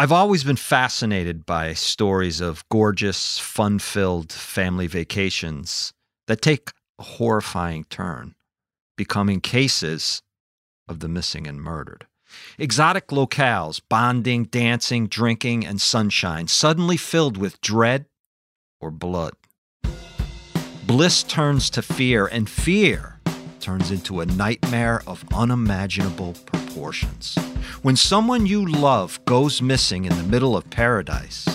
I've always been fascinated by stories of gorgeous, fun filled family vacations that take a horrifying turn, becoming cases of the missing and murdered. Exotic locales, bonding, dancing, drinking, and sunshine, suddenly filled with dread or blood. Bliss turns to fear, and fear turns into a nightmare of unimaginable proportions. When someone you love goes missing in the middle of paradise,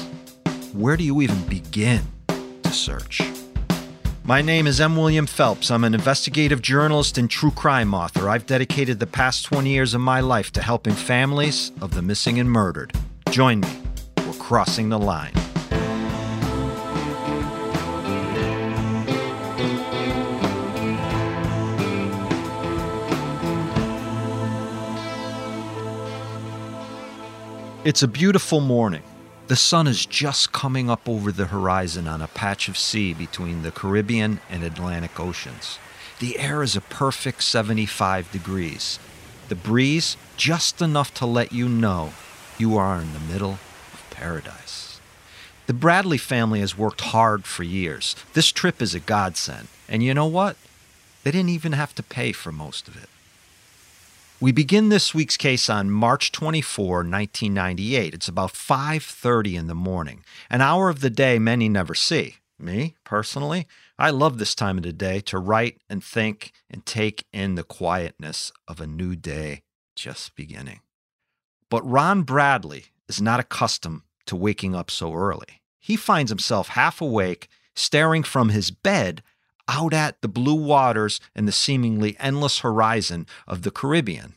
where do you even begin to search? My name is M. William Phelps. I'm an investigative journalist and true crime author. I've dedicated the past 20 years of my life to helping families of the missing and murdered. Join me. We're crossing the line. It's a beautiful morning. The sun is just coming up over the horizon on a patch of sea between the Caribbean and Atlantic Oceans. The air is a perfect 75 degrees. The breeze just enough to let you know you are in the middle of paradise. The Bradley family has worked hard for years. This trip is a godsend. And you know what? They didn't even have to pay for most of it. We begin this week's case on March 24, 1998. It's about 5:30 in the morning, an hour of the day many never see. Me, personally, I love this time of the day to write and think and take in the quietness of a new day just beginning. But Ron Bradley is not accustomed to waking up so early. He finds himself half awake, staring from his bed out at the blue waters and the seemingly endless horizon of the Caribbean.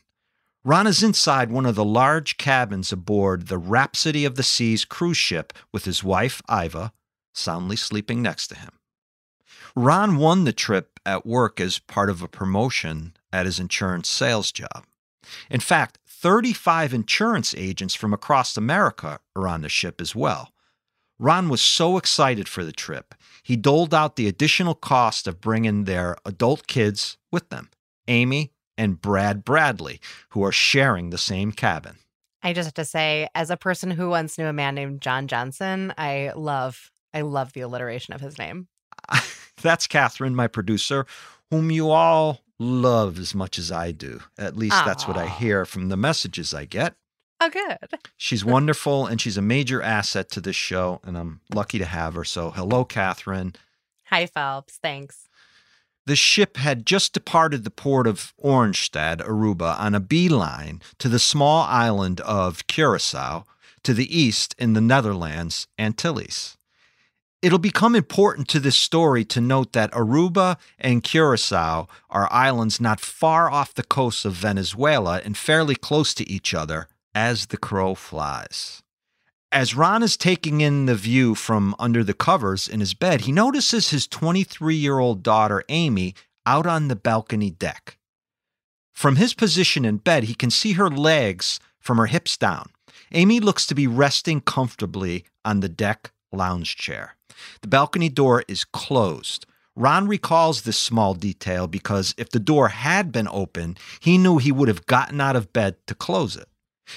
Ron is inside one of the large cabins aboard the Rhapsody of the Seas cruise ship with his wife, Iva, soundly sleeping next to him. Ron won the trip at work as part of a promotion at his insurance sales job. In fact, 35 insurance agents from across America are on the ship as well. Ron was so excited for the trip, he doled out the additional cost of bringing their adult kids with them, Amy and Brad Bradley, who are sharing the same cabin. I just have to say, as a person who once knew a man named John Johnson, I love, I love the alliteration of his name. That's Catherine, my producer, whom you all love as much as I do. At least Aww. that's what I hear from the messages I get. Oh, good. She's wonderful and she's a major asset to this show, and I'm lucky to have her. So, hello, Catherine. Hi, Phelps. Thanks. The ship had just departed the port of Oranjestad, Aruba, on a beeline to the small island of Curacao to the east in the Netherlands, Antilles. It'll become important to this story to note that Aruba and Curacao are islands not far off the coast of Venezuela and fairly close to each other as the crow flies. As Ron is taking in the view from under the covers in his bed, he notices his 23 year old daughter, Amy, out on the balcony deck. From his position in bed, he can see her legs from her hips down. Amy looks to be resting comfortably on the deck lounge chair. The balcony door is closed. Ron recalls this small detail because if the door had been open, he knew he would have gotten out of bed to close it.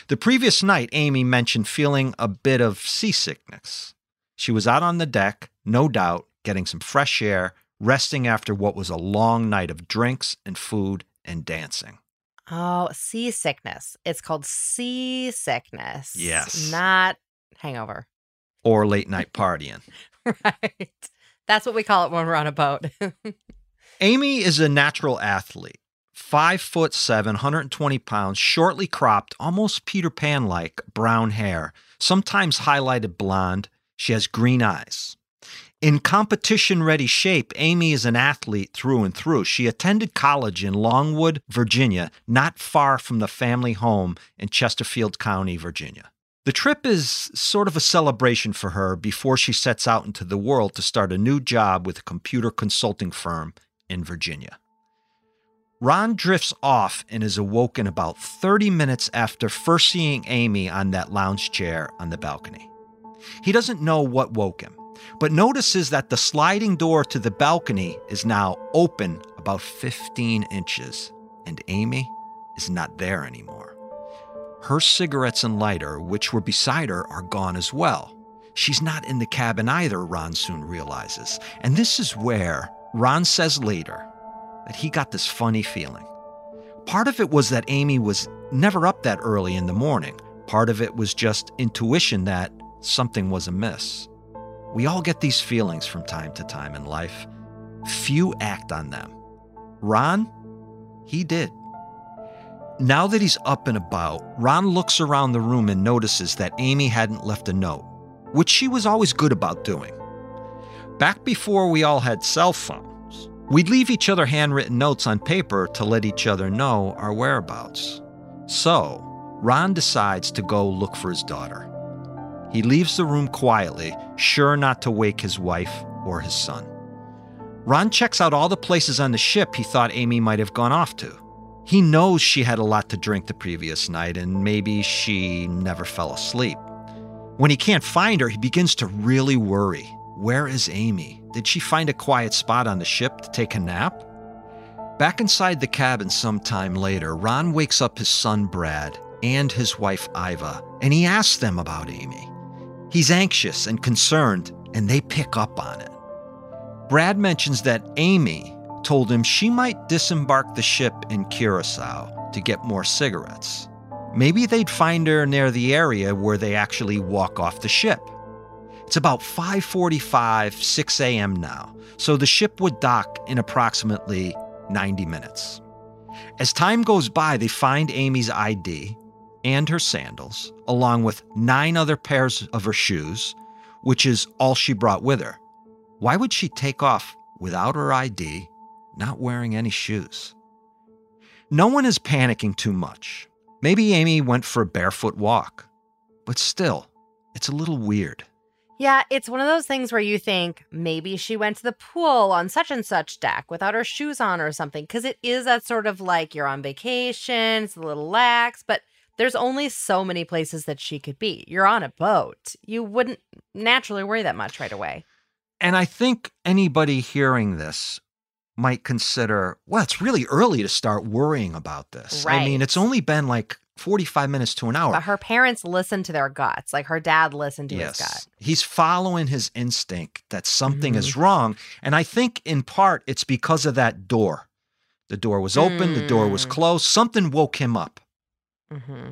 The previous night, Amy mentioned feeling a bit of seasickness. She was out on the deck, no doubt, getting some fresh air, resting after what was a long night of drinks and food and dancing. Oh, seasickness. It's called seasickness. Yes. Not hangover. Or late night partying. right. That's what we call it when we're on a boat. Amy is a natural athlete five foot seven, 120 pounds, shortly cropped, almost Peter Pan like brown hair, sometimes highlighted blonde. She has green eyes. In competition ready shape, Amy is an athlete through and through. She attended college in Longwood, Virginia, not far from the family home in Chesterfield County, Virginia. The trip is sort of a celebration for her before she sets out into the world to start a new job with a computer consulting firm in Virginia. Ron drifts off and is awoken about 30 minutes after first seeing Amy on that lounge chair on the balcony. He doesn't know what woke him, but notices that the sliding door to the balcony is now open about 15 inches, and Amy is not there anymore. Her cigarettes and lighter, which were beside her, are gone as well. She's not in the cabin either, Ron soon realizes. And this is where Ron says later that he got this funny feeling. Part of it was that Amy was never up that early in the morning. Part of it was just intuition that something was amiss. We all get these feelings from time to time in life. Few act on them. Ron, he did. Now that he's up and about, Ron looks around the room and notices that Amy hadn't left a note, which she was always good about doing. Back before we all had cell phones, we'd leave each other handwritten notes on paper to let each other know our whereabouts. So, Ron decides to go look for his daughter. He leaves the room quietly, sure not to wake his wife or his son. Ron checks out all the places on the ship he thought Amy might have gone off to. He knows she had a lot to drink the previous night and maybe she never fell asleep. When he can't find her, he begins to really worry. Where is Amy? Did she find a quiet spot on the ship to take a nap? Back inside the cabin sometime later, Ron wakes up his son Brad and his wife Iva, and he asks them about Amy. He's anxious and concerned, and they pick up on it. Brad mentions that Amy told him she might disembark the ship in Curacao to get more cigarettes. Maybe they'd find her near the area where they actually walk off the ship. It's about 5:45, 6 a.m. now, so the ship would dock in approximately 90 minutes. As time goes by, they find Amy's ID and her sandals, along with nine other pairs of her shoes, which is all she brought with her. Why would she take off without her ID, not wearing any shoes? No one is panicking too much. Maybe Amy went for a barefoot walk, but still, it's a little weird. Yeah, it's one of those things where you think maybe she went to the pool on such and such deck without her shoes on or something. Cause it is that sort of like you're on vacation, it's a little lax, but there's only so many places that she could be. You're on a boat. You wouldn't naturally worry that much right away. And I think anybody hearing this might consider, well, it's really early to start worrying about this. I mean, it's only been like 45 minutes to an hour. But her parents listened to their guts. Like her dad listened to his gut. Yes. He's following his instinct that something Mm-hmm. is wrong. And I think in part it's because of that door. The door was open, the door was Mm. closed. Something woke him up. Mm-hmm.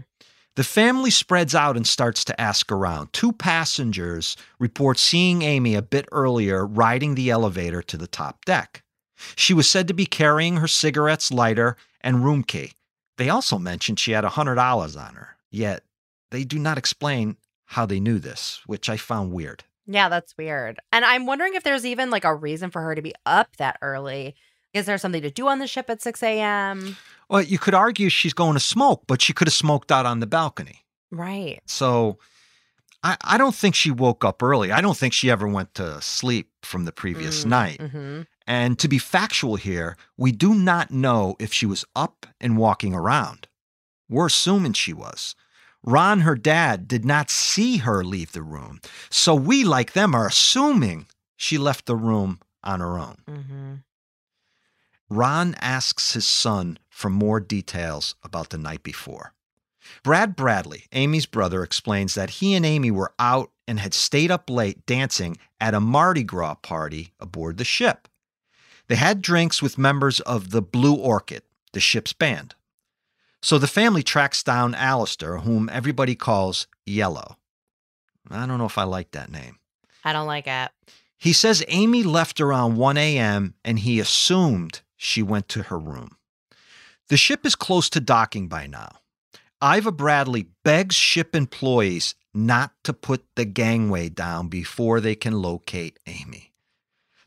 The family spreads out and starts to ask around. Two passengers report seeing Amy a bit earlier riding the elevator to the top deck. She was said to be carrying her cigarettes, lighter, and room key. They also mentioned she had $100 on her, yet they do not explain how they knew this, which I found weird. Yeah, that's weird. And I'm wondering if there's even like a reason for her to be up that early. Is there something to do on the ship at 6 a.m.? Well, you could argue she's going to smoke, but she could have smoked out on the balcony. Right. So I, I don't think she woke up early. I don't think she ever went to sleep from the previous night. hmm And to be factual here, we do not know if she was up and walking around. We're assuming she was. Ron, her dad, did not see her leave the room. So we, like them, are assuming she left the room on her own. Mm-hmm. Ron asks his son for more details about the night before. Brad Bradley, Amy's brother, explains that he and Amy were out and had stayed up late dancing at a Mardi Gras party aboard the ship. They had drinks with members of the Blue Orchid, the ship's band. So the family tracks down Alistair, whom everybody calls Yellow. I don't know if I like that name. I don't like it. He says Amy left around 1 a.m. and he assumed she went to her room. The ship is close to docking by now. Iva Bradley begs ship employees not to put the gangway down before they can locate Amy.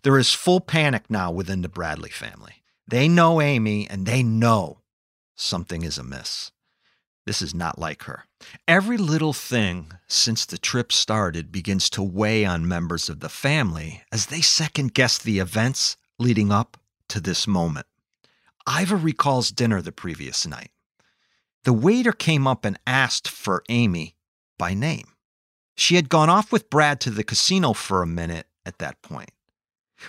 There is full panic now within the Bradley family. They know Amy and they know something is amiss. This is not like her. Every little thing since the trip started begins to weigh on members of the family as they second guess the events leading up to this moment. Iva recalls dinner the previous night. The waiter came up and asked for Amy by name. She had gone off with Brad to the casino for a minute at that point.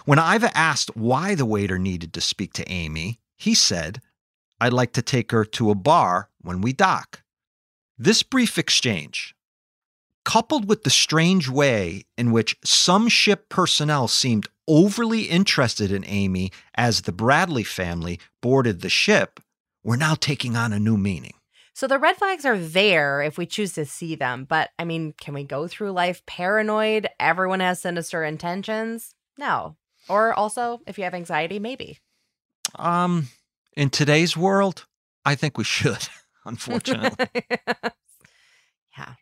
When Iva asked why the waiter needed to speak to Amy, he said, I'd like to take her to a bar when we dock. This brief exchange, coupled with the strange way in which some ship personnel seemed overly interested in Amy as the Bradley family boarded the ship, were now taking on a new meaning. So the red flags are there if we choose to see them. But I mean, can we go through life paranoid? Everyone has sinister intentions? No. Or also, if you have anxiety, maybe. Um, in today's world, I think we should, unfortunately. yeah.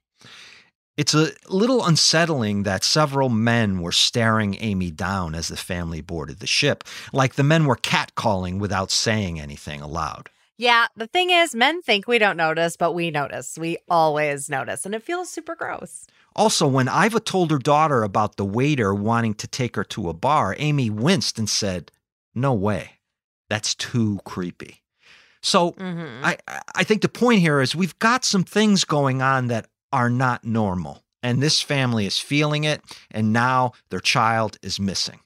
It's a little unsettling that several men were staring Amy down as the family boarded the ship, like the men were catcalling without saying anything aloud. Yeah, the thing is, men think we don't notice, but we notice. We always notice, and it feels super gross. Also, when Iva told her daughter about the waiter wanting to take her to a bar, Amy winced and said, No way. That's too creepy. So Mm-hmm. I, I think the point here is we've got some things going on that are not normal. And this family is feeling it, and now their child is missing.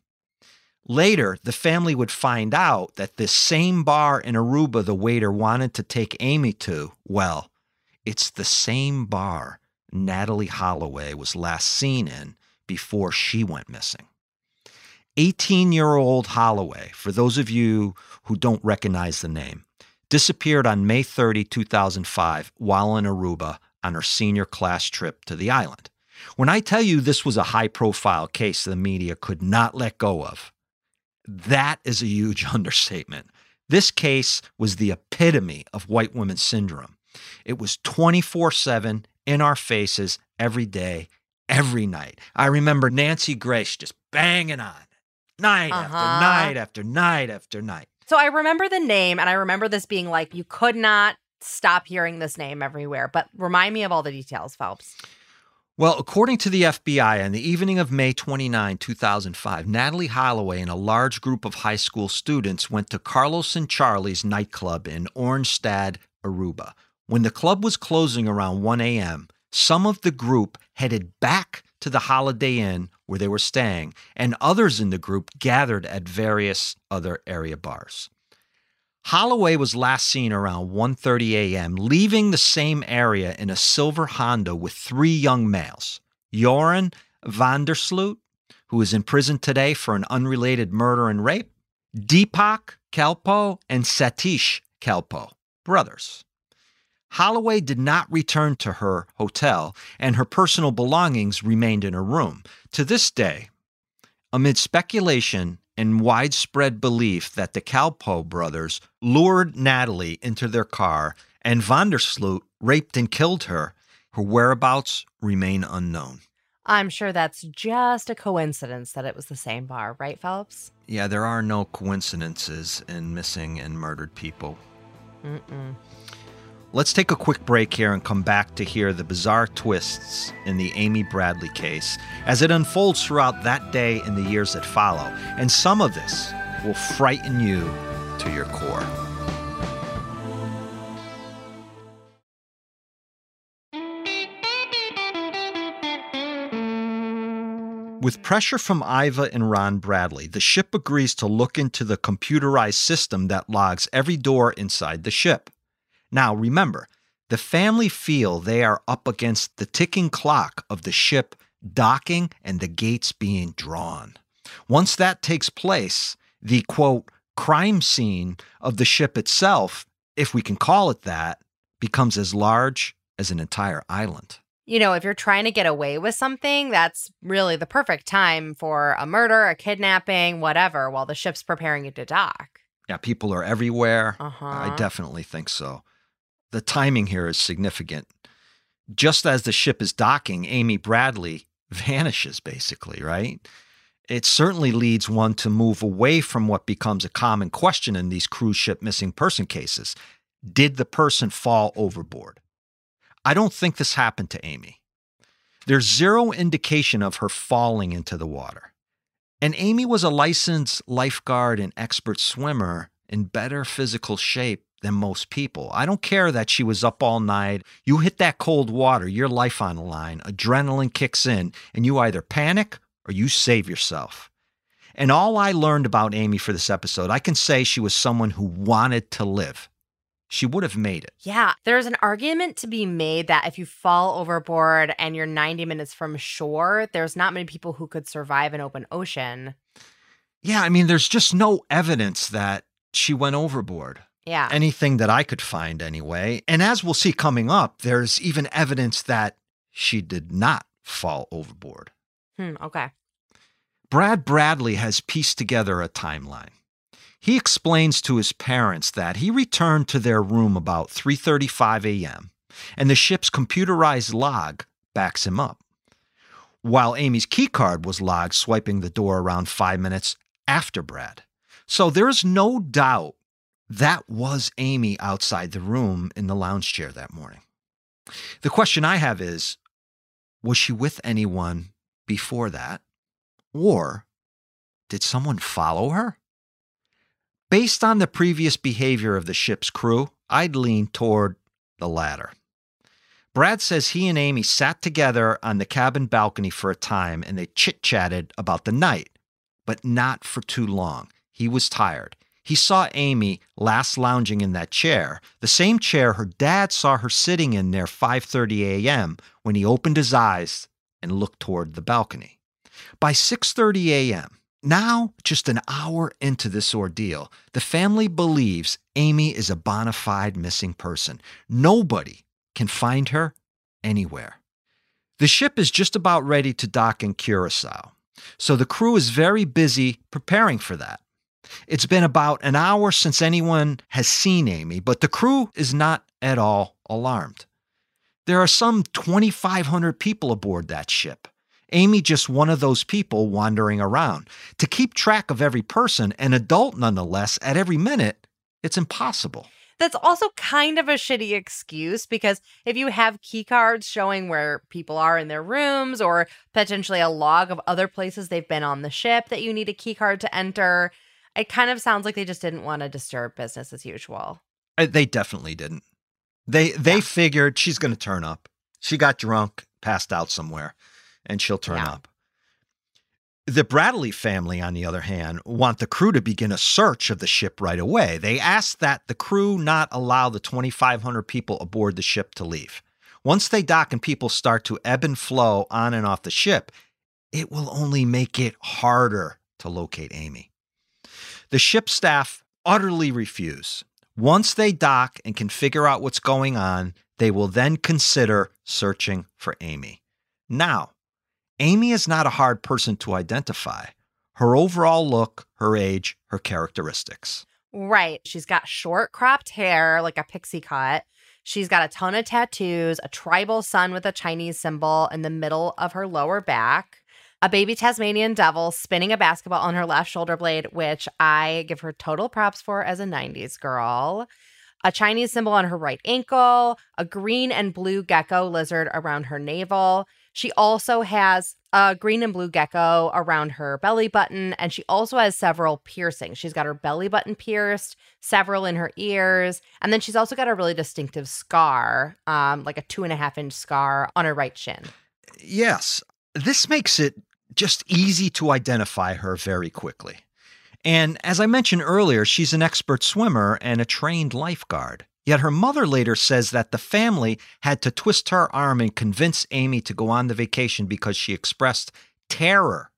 Later, the family would find out that this same bar in Aruba the waiter wanted to take Amy to, well, it's the same bar Natalee Holloway was last seen in before she went missing. 18 year old Holloway, for those of you who don't recognize the name, disappeared on May 30, 2005, while in Aruba on her senior class trip to the island. When I tell you this was a high profile case the media could not let go of, that is a huge understatement. This case was the epitome of white women syndrome. It was 24 7 in our faces every day, every night. I remember Nancy Grace just banging on night Uh-huh. after night after night after night. So I remember the name, and I remember this being like, you could not stop hearing this name everywhere. But remind me of all the details, Phelps. Well, according to the FBI, on the evening of May 29, 2005, Natalee Holloway and a large group of high school students went to Carlos and Charlie's nightclub in Oranjestad, Aruba. When the club was closing around 1 a.m., some of the group headed back to the Holiday Inn where they were staying, and others in the group gathered at various other area bars. Holloway was last seen around 1:30 a.m. leaving the same area in a silver Honda with three young males. Joran Vandersloot, who is in prison today for an unrelated murder and rape, Deepak Kalpoe and Satish Kalpoe, brothers. Holloway did not return to her hotel, and her personal belongings remained in her room. To this day, amid speculation and widespread belief that the Kalpoe brothers lured Natalee into their car and Vandersloot raped and killed her, her whereabouts remain unknown. I'm sure that's just a coincidence that it was the same bar, right, Phelps? Yeah, there are no coincidences in missing and murdered people. Mm-mm. Let's take a quick break here and come back to hear the bizarre twists in the Amy Bradley case as it unfolds throughout that day and the years that follow. And some of this will frighten you to your core. With pressure from Iva and Ron Bradley, the ship agrees to look into the computerized system that logs every door inside the ship. Now, remember, the family feel they are up against the ticking clock of the ship docking and the gates being drawn. Once that takes place, the quote, crime scene of the ship itself, if we can call it that, becomes as large as an entire island. You know, if you're trying to get away with something, that's really the perfect time for a murder, a kidnapping, whatever, while the ship's preparing you to dock. Yeah, people are everywhere. Uh huh. I definitely think so. The timing here is significant. Just as the ship is docking, Amy Bradley vanishes, basically, right? It certainly leads one to move away from what becomes a common question in these cruise ship missing person cases Did the person fall overboard? I don't think this happened to Amy. There's zero indication of her falling into the water. And Amy was a licensed lifeguard and expert swimmer in better physical shape than most people. I don't care that she was up all night. You hit that cold water, your life on the line, adrenaline kicks in, and you either panic or you save yourself. And all I learned about Amy for this episode, I can say she was someone who wanted to live. she would have made it. Yeah, there's an argument to be made that if you fall overboard and you're 90 minutes from shore, there's not many people who could survive an open ocean. Yeah, I mean, there's just no evidence that she went overboard. Yeah. Anything that I could find, anyway. And as we'll see coming up, there's even evidence that she did not fall overboard. Hmm, okay. Brad Bradley has pieced together a timeline. He explains to his parents that he returned to their room about 3:35 a.m. and the ship's computerized log backs him up. While Amy's keycard was logged swiping the door around 5 minutes after Brad. So there's no doubt that was Amy outside the room in the lounge chair that morning. The question I have is was she with anyone before that? Or did someone follow her? Based on the previous behavior of the ship's crew, I'd lean toward the latter. Brad says he and Amy sat together on the cabin balcony for a time and they chit chatted about the night, but not for too long. He was tired. He saw Amy last lounging in that chair, the same chair her dad saw her sitting in near 5:30 a.m. when he opened his eyes and looked toward the balcony. By 6:30 a.m., now just an hour into this ordeal, the family believes Amy is a bona fide missing person. Nobody can find her anywhere. The ship is just about ready to dock in Curacao, so the crew is very busy preparing for that. It's been about an hour since anyone has seen Amy, but the crew is not at all alarmed. There are some 2,500 people aboard that ship. Amy just one of those people wandering around. To keep track of every person, an adult nonetheless, at every minute, it's impossible. That's also kind of a shitty excuse because if you have key cards showing where people are in their rooms or potentially a log of other places they've been on the ship that you need a key card to enter, it kind of sounds like they just didn't want to disturb business as usual. Uh, They definitely didn't. They they Yeah. figured she's going to turn up. She got drunk, passed out somewhere, and she'll turn Yeah. up. The Bradley family, on the other hand, want the crew to begin a search of the ship right away. They ask that the crew not allow the 2,500 people aboard the ship to leave. Once they dock and people start to ebb and flow on and off the ship, it will only make it harder to locate Amy. The ship staff utterly refuse. Once they dock and can figure out what's going on, they will then consider searching for Amy. Now, Amy is not a hard person to identify. Her overall look, her age, her characteristics. Right. She's got short cropped hair, like a pixie cut. She's got a ton of tattoos, a tribal sun with a Chinese symbol in the middle of her lower back, a baby Tasmanian devil spinning a basketball on her left shoulder blade, which I give her total props for as a 90s girl, a Chinese symbol on her right ankle, a green and blue gecko lizard around her navel. She also has a green and blue gecko around her belly button, and she also has several piercings. She's got her belly button pierced, several in her ears, and then she's also got a really distinctive scar, um, like a two and a half inch scar on her right shin. Yes, this makes it just easy to identify her very quickly. And as I mentioned earlier, she's an expert swimmer and a trained lifeguard. Yet her mother later says that the family had to twist her arm and convince Amy to go on the vacation because she expressed terror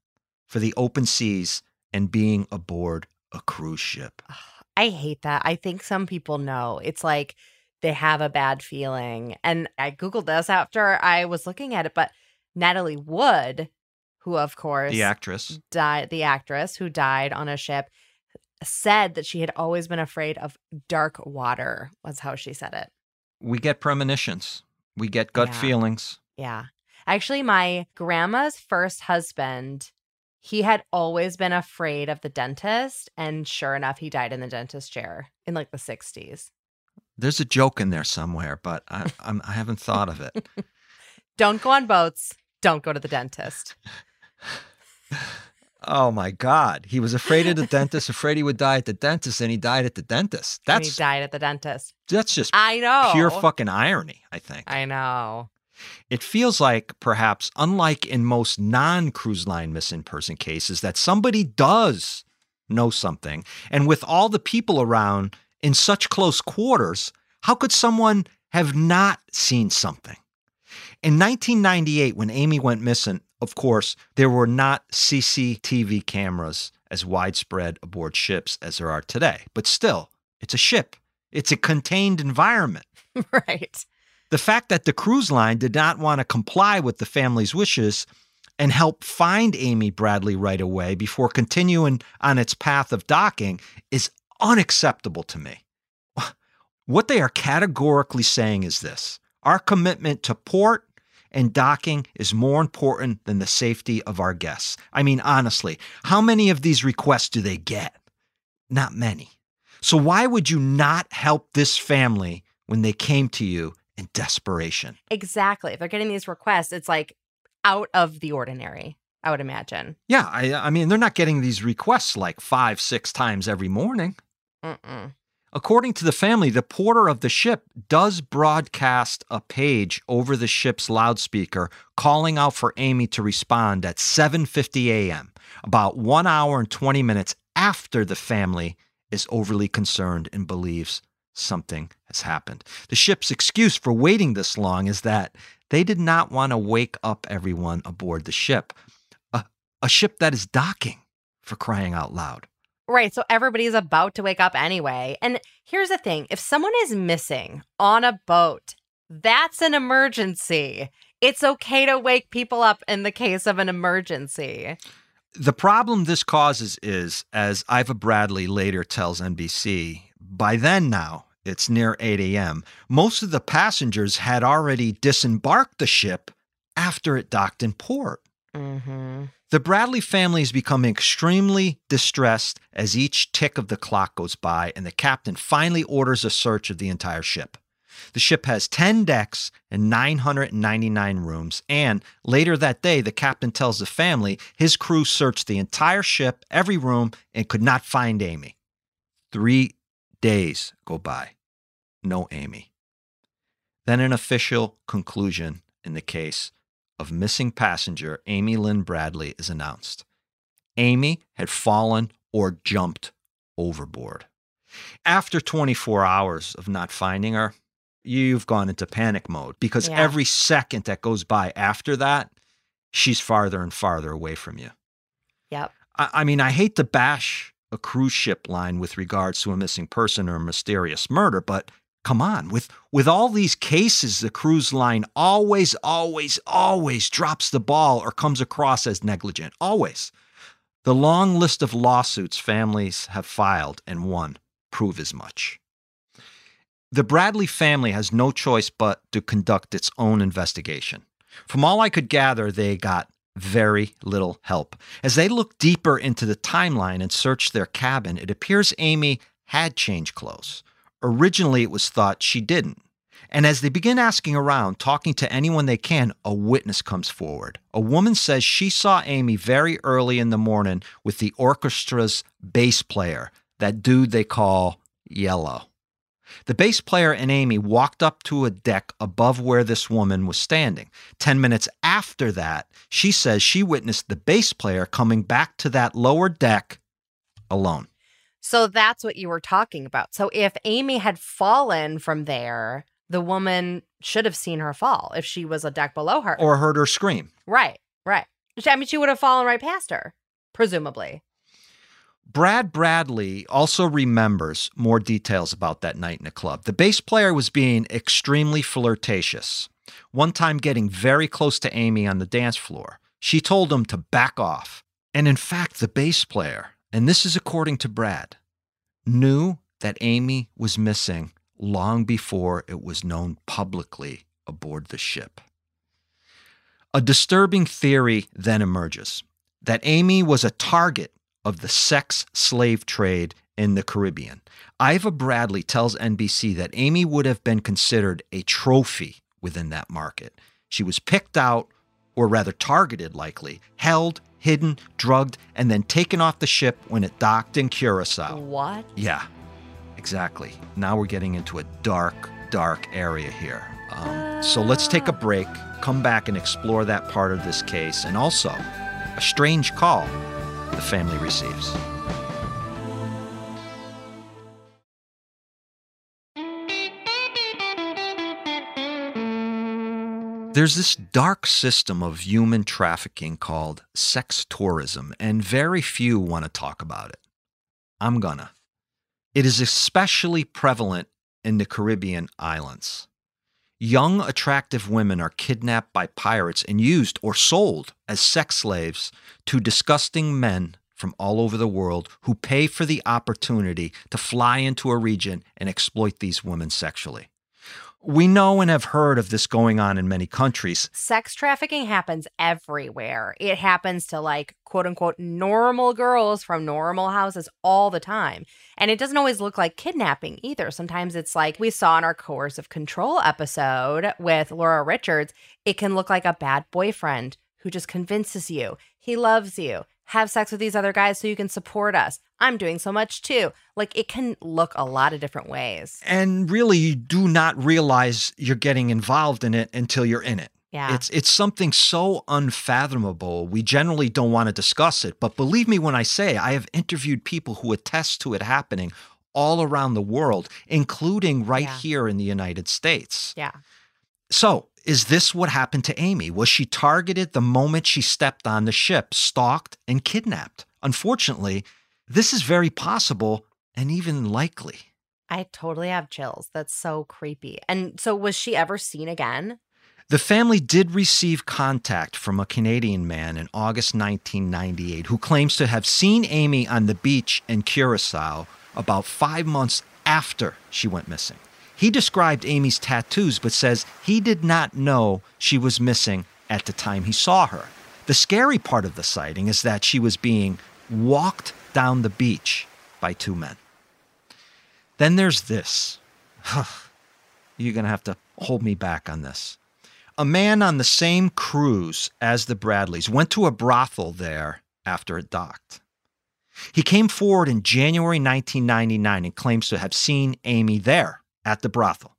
for the open seas and being aboard a cruise ship. I hate that. I think some people know. It's like they have a bad feeling. And I Googled this after I was looking at it, but Natalie Wood, who of course The actress. died the actress who died on a ship said that she had always been afraid of dark water was how she said it We get premonitions, we get gut Yeah. feelings. yeah actually my grandma's first husband he had always been afraid of the dentist and sure enough he died in the dentist chair in like the 60s There's a joke in there somewhere, but I, I'm, I haven't thought of it. don't go on boats don't go to the dentist Oh my God. He was afraid of the dentist, afraid he would die at the dentist, and he died at the dentist. and he That's died at the dentist that's just i know pure fucking irony, I think. i know It feels like perhaps, unlike in most non cruise line missing person cases, that somebody does know something. And with all the people around in such close quarters, How could someone have not seen something? In 1998, when Amy went missing, of course, there were not CCTV cameras as widespread aboard ships as there are today. But still, it's a ship, it's a contained environment. right. The fact that the cruise line did not want to comply with the family's wishes and help find Amy Bradley right away before continuing on its path of docking is unacceptable to me. What they are categorically saying is this our commitment to port and docking is more important than the safety of our guests. I mean, honestly, how many of these requests do they get? Not many. So, why would you not help this family when they came to you in desperation? Exactly. If they're getting these requests, it's like out of the ordinary, I would imagine. Yeah. I, I mean, they're not getting these requests like five, six times every morning. Mm-mm. According to the family, the porter of the ship does broadcast a page over the ship's loudspeaker calling out for Amy to respond at 7:50 a.m., about 1 hour and 20 minutes after the family is overly concerned and believes something has happened. The ship's excuse for waiting this long is that they did not want to wake up everyone aboard the ship. A, a ship that is docking, for crying out loud. Right. So everybody's about to wake up anyway. And here's the thing if someone is missing on a boat, that's an emergency. It's okay to wake people up in the case of an emergency. The problem this causes is, as Iva Bradley later tells NBC, by then now, it's near 8 a.m., most of the passengers had already disembarked the ship after it docked in port. Mm-hmm. The Bradley family is becoming extremely distressed as each tick of the clock goes by, and the captain finally orders a search of the entire ship. The ship has 10 decks and 999 rooms, and later that day, the captain tells the family his crew searched the entire ship, every room, and could not find Amy. Three days go by. No Amy. Then an official conclusion in the case of missing passenger Amy Lynn Bradley is announced. Amy had fallen or jumped overboard. After 24 hours of not finding her, you've gone into panic mode because Yeah. every second that goes by after that, she's farther and farther away from you. Yep. I, I mean, I hate to bash a cruise ship line with regards to a missing person or a mysterious murder, but come on, with with all these cases, the cruise line always, always, always drops the ball or comes across as negligent. Always. The long list of lawsuits families have filed and won prove as much. The Bradley family has no choice but to conduct its own investigation. From all I could gather, they got very little help. As they looked deeper into the timeline and searched their cabin, it appears Amy had changed clothes. Originally, it was thought she didn't. And as they begin asking around, talking to anyone they can, a witness comes forward. A woman says she saw Amy very early in the morning with the orchestra's bass player, that dude they call Yellow. The bass player and Amy walked up to a deck above where this woman was standing. Ten minutes after that, she says she witnessed the bass player coming back to that lower deck alone. So that's what you were talking about. So if Amy had fallen from there, the woman should have seen her fall if she was a deck below her. Or heard her scream. right, right. I mean, she would have fallen right past her, presumably. Brad Bradley also remembers more details about that night in the club. The bass player was being extremely flirtatious, one time getting very close to Amy on the dance floor. She told him to back off. And in fact, the bass player, and this is according to Brad, knew that Amy was missing long before it was known publicly aboard the ship. A disturbing theory then emerges that Amy was a target of the sex slave trade in the Caribbean. Iva Bradley tells NBC that Amy would have been considered a trophy within that market. She was picked out, or rather targeted likely, held, hidden, drugged, and then taken off the ship when it docked in Curacao. What? Yeah, exactly. Now we're getting into a dark, dark area here. Um, so let's take a break, come back and explore that part of this case, and also a strange call the family receives. There's this dark system of human trafficking called sex tourism, and very few want to talk about it. I'm gonna. It is especially prevalent in the Caribbean islands. Young, attractive women are kidnapped by pirates and used or sold as sex slaves to disgusting men from all over the world who pay for the opportunity to fly into a region and exploit these women sexually. We know and have heard of this going on in many countries. Sex trafficking happens everywhere. It happens to like quote unquote normal girls from normal houses all the time. And it doesn't always look like kidnapping either. Sometimes it's like we saw in our coercive control episode with Laura Richards, it can look like a bad boyfriend who just convinces you he loves you have sex with these other guys so you can support us. I'm doing so much too. Like it can look a lot of different ways. And really, you do not realize you're getting involved in it until you're in it. Yeah. It's it's something so unfathomable. We generally don't want to discuss it, but believe me when I say I have interviewed people who attest to it happening all around the world, including right Yeah. here in the United States. yeah. So, is this what happened to Amy? Was she targeted the moment she stepped on the ship, stalked, and kidnapped? Unfortunately, this is very possible and even likely. I totally have chills. That's so creepy. And so was she ever seen again? The family did receive contact from a Canadian man in August 1998 who claims to have seen Amy on the beach in Curacao about five months after she went missing. He described Amy's tattoos, but says he did not know she was missing at the time he saw her. The scary part of the sighting is that she was being walked down the beach by two men. Then there's this. You're going to have to hold me back on this. A man on the same cruise as the Bradleys went to a brothel there after it docked. He came forward in January 1999 and claims to have seen Amy there at the brothel.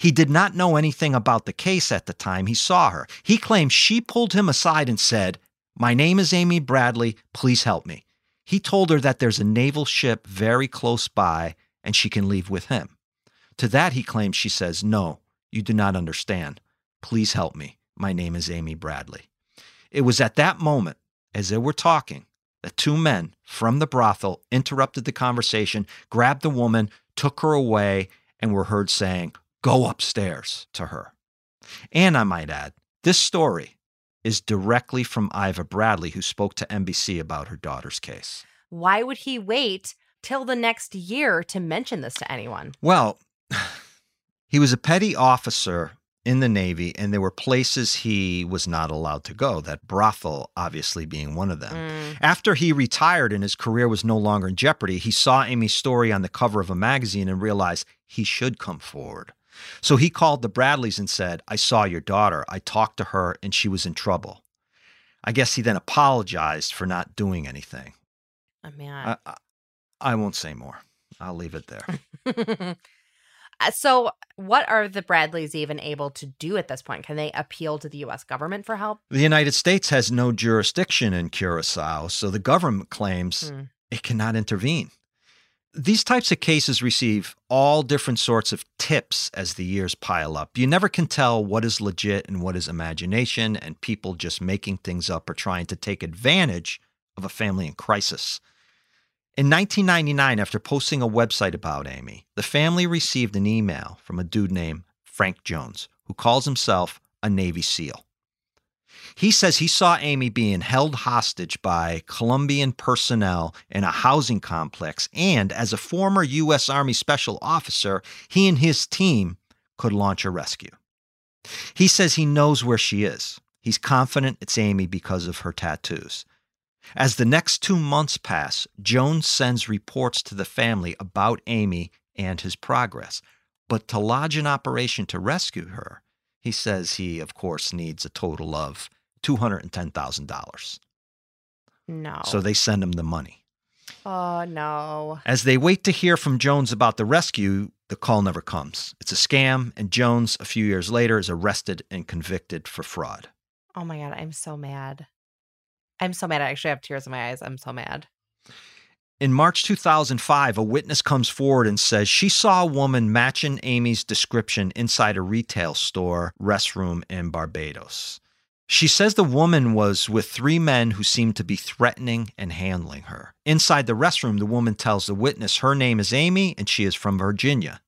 He did not know anything about the case at the time he saw her. He claims she pulled him aside and said, My name is Amy Bradley. Please help me. He told her that there's a naval ship very close by and she can leave with him. To that, he claims she says, No, you do not understand. Please help me. My name is Amy Bradley. It was at that moment, as they were talking, that two men from the brothel interrupted the conversation, grabbed the woman, took her away, and were heard saying, Go upstairs to her. And I might add, this story is directly from Iva Bradley, who spoke to NBC about her daughter's case. Why would he wait till the next year to mention this to anyone? Well, he was a petty officer in the Navy, and there were places he was not allowed to go, that brothel obviously being one of them. Mm, After he retired and his career was no longer in jeopardy, he saw Amy's story on the cover of a magazine and realized he should come forward. So he called the Bradleys and said, I saw your daughter. I talked to her and she was in trouble. I guess he then apologized for not doing anything. oh, man. I, I, I won't say more. I'll leave it there. Uh, so, what are the Bradleys even able to do at this point? Can they appeal to the U.S. government for help? The United States has no jurisdiction in Curacao, so the government claims Hmm. it cannot intervene. These types of cases receive all different sorts of tips as the years pile up. You never can tell what is legit and what is imagination, and people just making things up or trying to take advantage of a family in crisis. In 1999, after posting a website about Amy, the family received an email from a dude named Frank Jones, who calls himself a Navy SEAL. He says he saw Amy being held hostage by Colombian personnel in a housing complex, and as a former U.S. Army special officer, he and his team could launch a rescue. He says he knows where she is. He's confident it's Amy because of her tattoos. As the next two months pass, Jones sends reports to the family about Amy and his progress. But to lodge an operation to rescue her, he says he, of course, needs a total of $210,000. No. So they send him the money. oh, no. As they wait to hear from Jones about the rescue, the call never comes. It's a scam, and Jones, a few years later, is arrested and convicted for fraud. Oh, my God. I'm so mad. I'm so mad. I actually have tears in my eyes. I'm so mad. In March 2005, a witness comes forward and says she saw a woman matching Amy's description inside a retail store restroom in Barbados. She says the woman was with three men who seemed to be threatening and handling her. Inside the restroom, the woman tells the witness her name is Amy and she is from Virginia.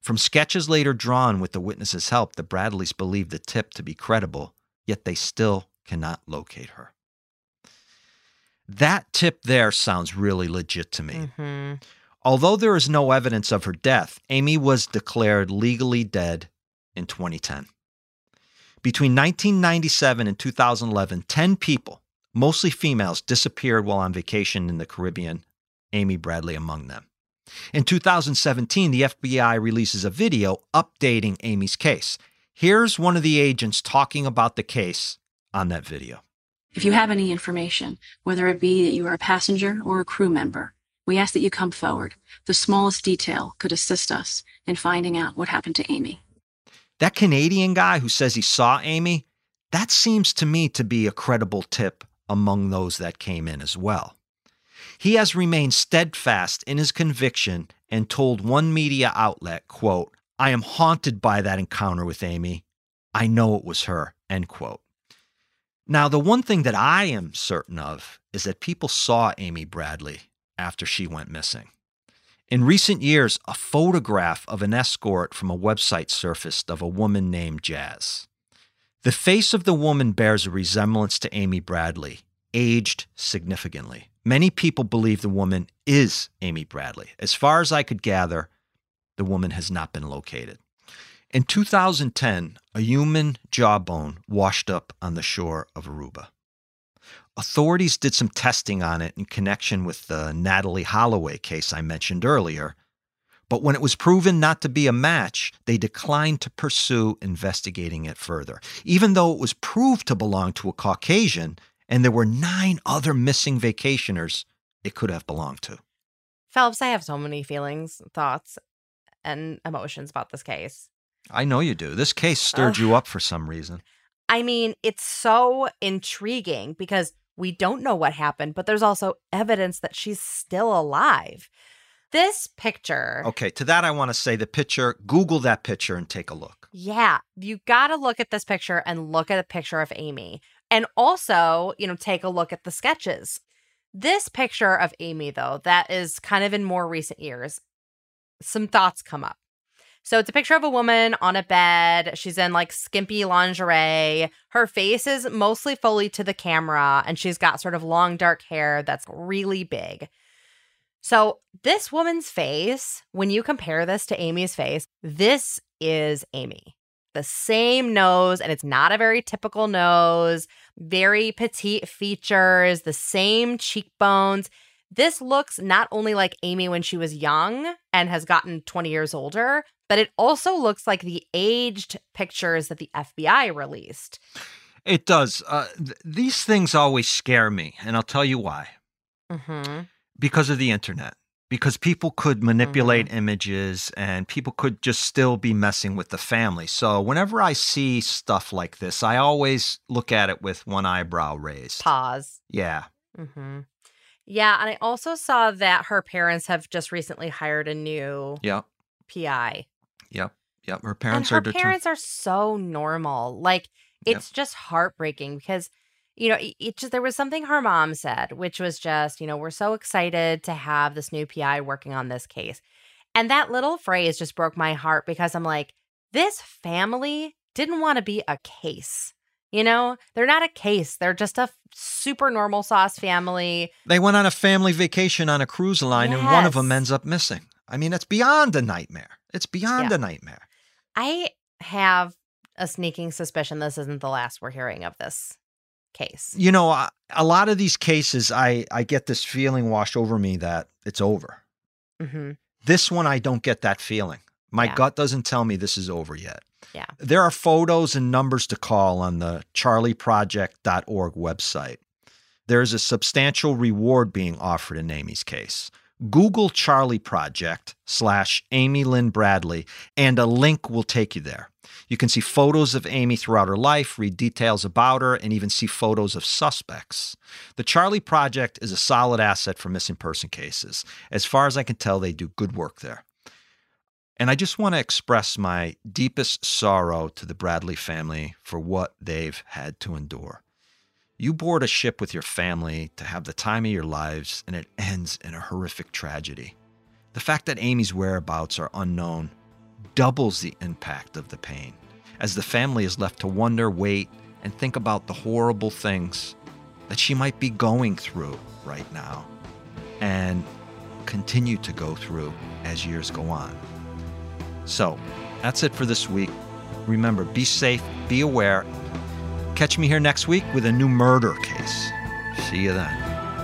From sketches later drawn with the witness's help, the Bradleys believe the tip to be credible, yet they still cannot locate her. That tip there sounds really legit to me. hmm Although there is no evidence of her death, Amy was declared legally dead in 2010. Between 1997 and 2011, 10 people, mostly females, disappeared while on vacation in the Caribbean, Amy Bradley among them. In 2017, the FBI releases a video updating Amy's case. Here's one of the agents talking about the case on that video. If you have any information, whether it be that you are a passenger or a crew member, we ask that you come forward. The smallest detail could assist us in finding out what happened to Amy. That Canadian guy who says he saw Amy, that seems to me to be a credible tip among those that came in as well. He has remained steadfast in his conviction and told one media outlet, quote, I am haunted by that encounter with Amy. I know it was her, end quote. Now, the one thing that I am certain of is that people saw Amy Bradley after she went missing. In recent years, a photograph of an escort from a website surfaced of a woman named Jazz. The face of the woman bears a resemblance to Amy Bradley, aged significantly. Many people believe the woman is Amy Bradley. As far as I could gather, the woman has not been located. In 2010, a human jawbone washed up on the shore of Aruba. Authorities did some testing on it in connection with the Natalee Holloway case I mentioned earlier, but when it was proven not to be a match, they declined to pursue investigating it further, even though it was proved to belong to a Caucasian and there were nine other missing vacationers it could have belonged to. Phelps, I have so many feelings, thoughts, and emotions about this case. I know you do. This case stirred Ugh. you up for some reason. I mean, it's so intriguing because we don't know what happened, but there's also evidence that she's still alive. This picture, Okay, to that I want to say the picture, Google that picture and take a look. yeah, you got to look at this picture and look at a picture of Amy. And also, you know, take a look at the sketches. This picture of Amy, though, that is kind of in more recent years, some thoughts come up. So it's a picture of a woman on a bed. She's in like skimpy lingerie. Her face is mostly fully to the camera, and she's got sort of long dark hair that's really big. So, this woman's face, when you compare this to Amy's face, this is Amy. The same nose, and it's not a very typical nose, very petite features, the same cheekbones. This looks not only like Amy when she was young and has gotten 20 years older, but it also looks like the aged pictures that the FBI released. It does. Uh, th- these things always scare me, and I'll tell you why. Mm-hmm. Because of the internet. Because people could manipulate images and people could just still be messing with the family. So whenever I see stuff like this, I always look at it with one eyebrow raised. Pause. Yeah. Mm-hmm. Yeah, and I also saw that her parents have just recently hired a new yeah. PI. Yep. Yep. Her parents and her are parents are so normal. Like Yep. it's just heartbreaking because you know it just there was something her mom said, which was just you know we're so excited to have this new PI working on this case, and that little phrase just broke my heart because I'm like this family didn't want to be a case. You know, they're not a case. They're just a super normal sauce family. They went on a family vacation on a cruise line and one of them ends up missing. I mean, it's beyond a nightmare. It's beyond Yeah. a nightmare. I have a sneaking suspicion this isn't the last we're hearing of this case. You know, a, a lot of these cases, I, I get this feeling washed over me that it's over. hmm This one, I don't get that feeling. My Yeah. gut doesn't tell me this is over yet. Yeah. There are photos and numbers to call on the charlieproject.org website. There is a substantial reward being offered in Amy's case. Google Charlie Project slash Amy Lynn Bradley, and a link will take you there. You can see photos of Amy throughout her life, read details about her, and even see photos of suspects. The Charlie Project is a solid asset for missing person cases. As far as I can tell, they do good work there. And I just want to express my deepest sorrow to the Bradley family for what they've had to endure. You board a ship with your family to have the time of your lives, and it ends in a horrific tragedy. The fact that Amy's whereabouts are unknown doubles the impact of the pain, as the family is left to wonder, wait, and think about the horrible things that she might be going through right now and continue to go through as years go on. So, that's it for this week. Remember, be safe, be aware, Catch me here next week with a new murder case. See you then,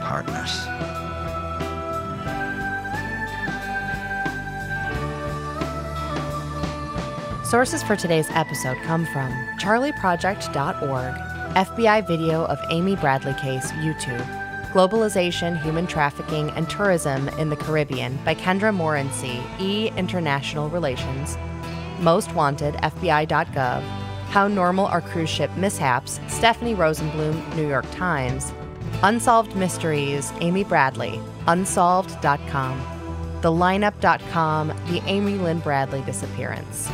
partners. Sources for today's episode come from charlieproject.org, FBI video of Amy Bradley case, YouTube, Globalization, Human Trafficking, and Tourism in the Caribbean by Kendra Morency, E International Relations, Most Wanted, FBI.gov, how Normal Are Cruise Ship Mishaps, Stephanie Rosenblum, New York Times. Unsolved Mysteries, Amy Bradley, unsolved.com. TheLineup.com, The Amy Lynn Bradley Disappearance.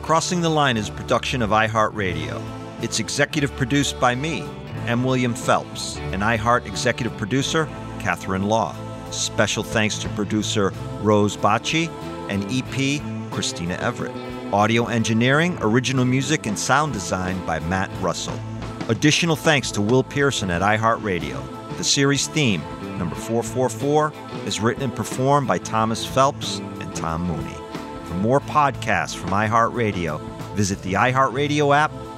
Crossing the Line is a production of iHeartRadio. It's executive produced by me, M. William Phelps, and iHeart executive producer, Catherine Law. Special thanks to producer Rose Bacci and EP Christina Everett. Audio engineering, original music, and sound design by Matt Russell. Additional thanks to Will Pearson at iHeartRadio. The series theme, number 444, is written and performed by Thomas Phelps and Tom Mooney. For more podcasts from iHeartRadio, visit the iHeartRadio app,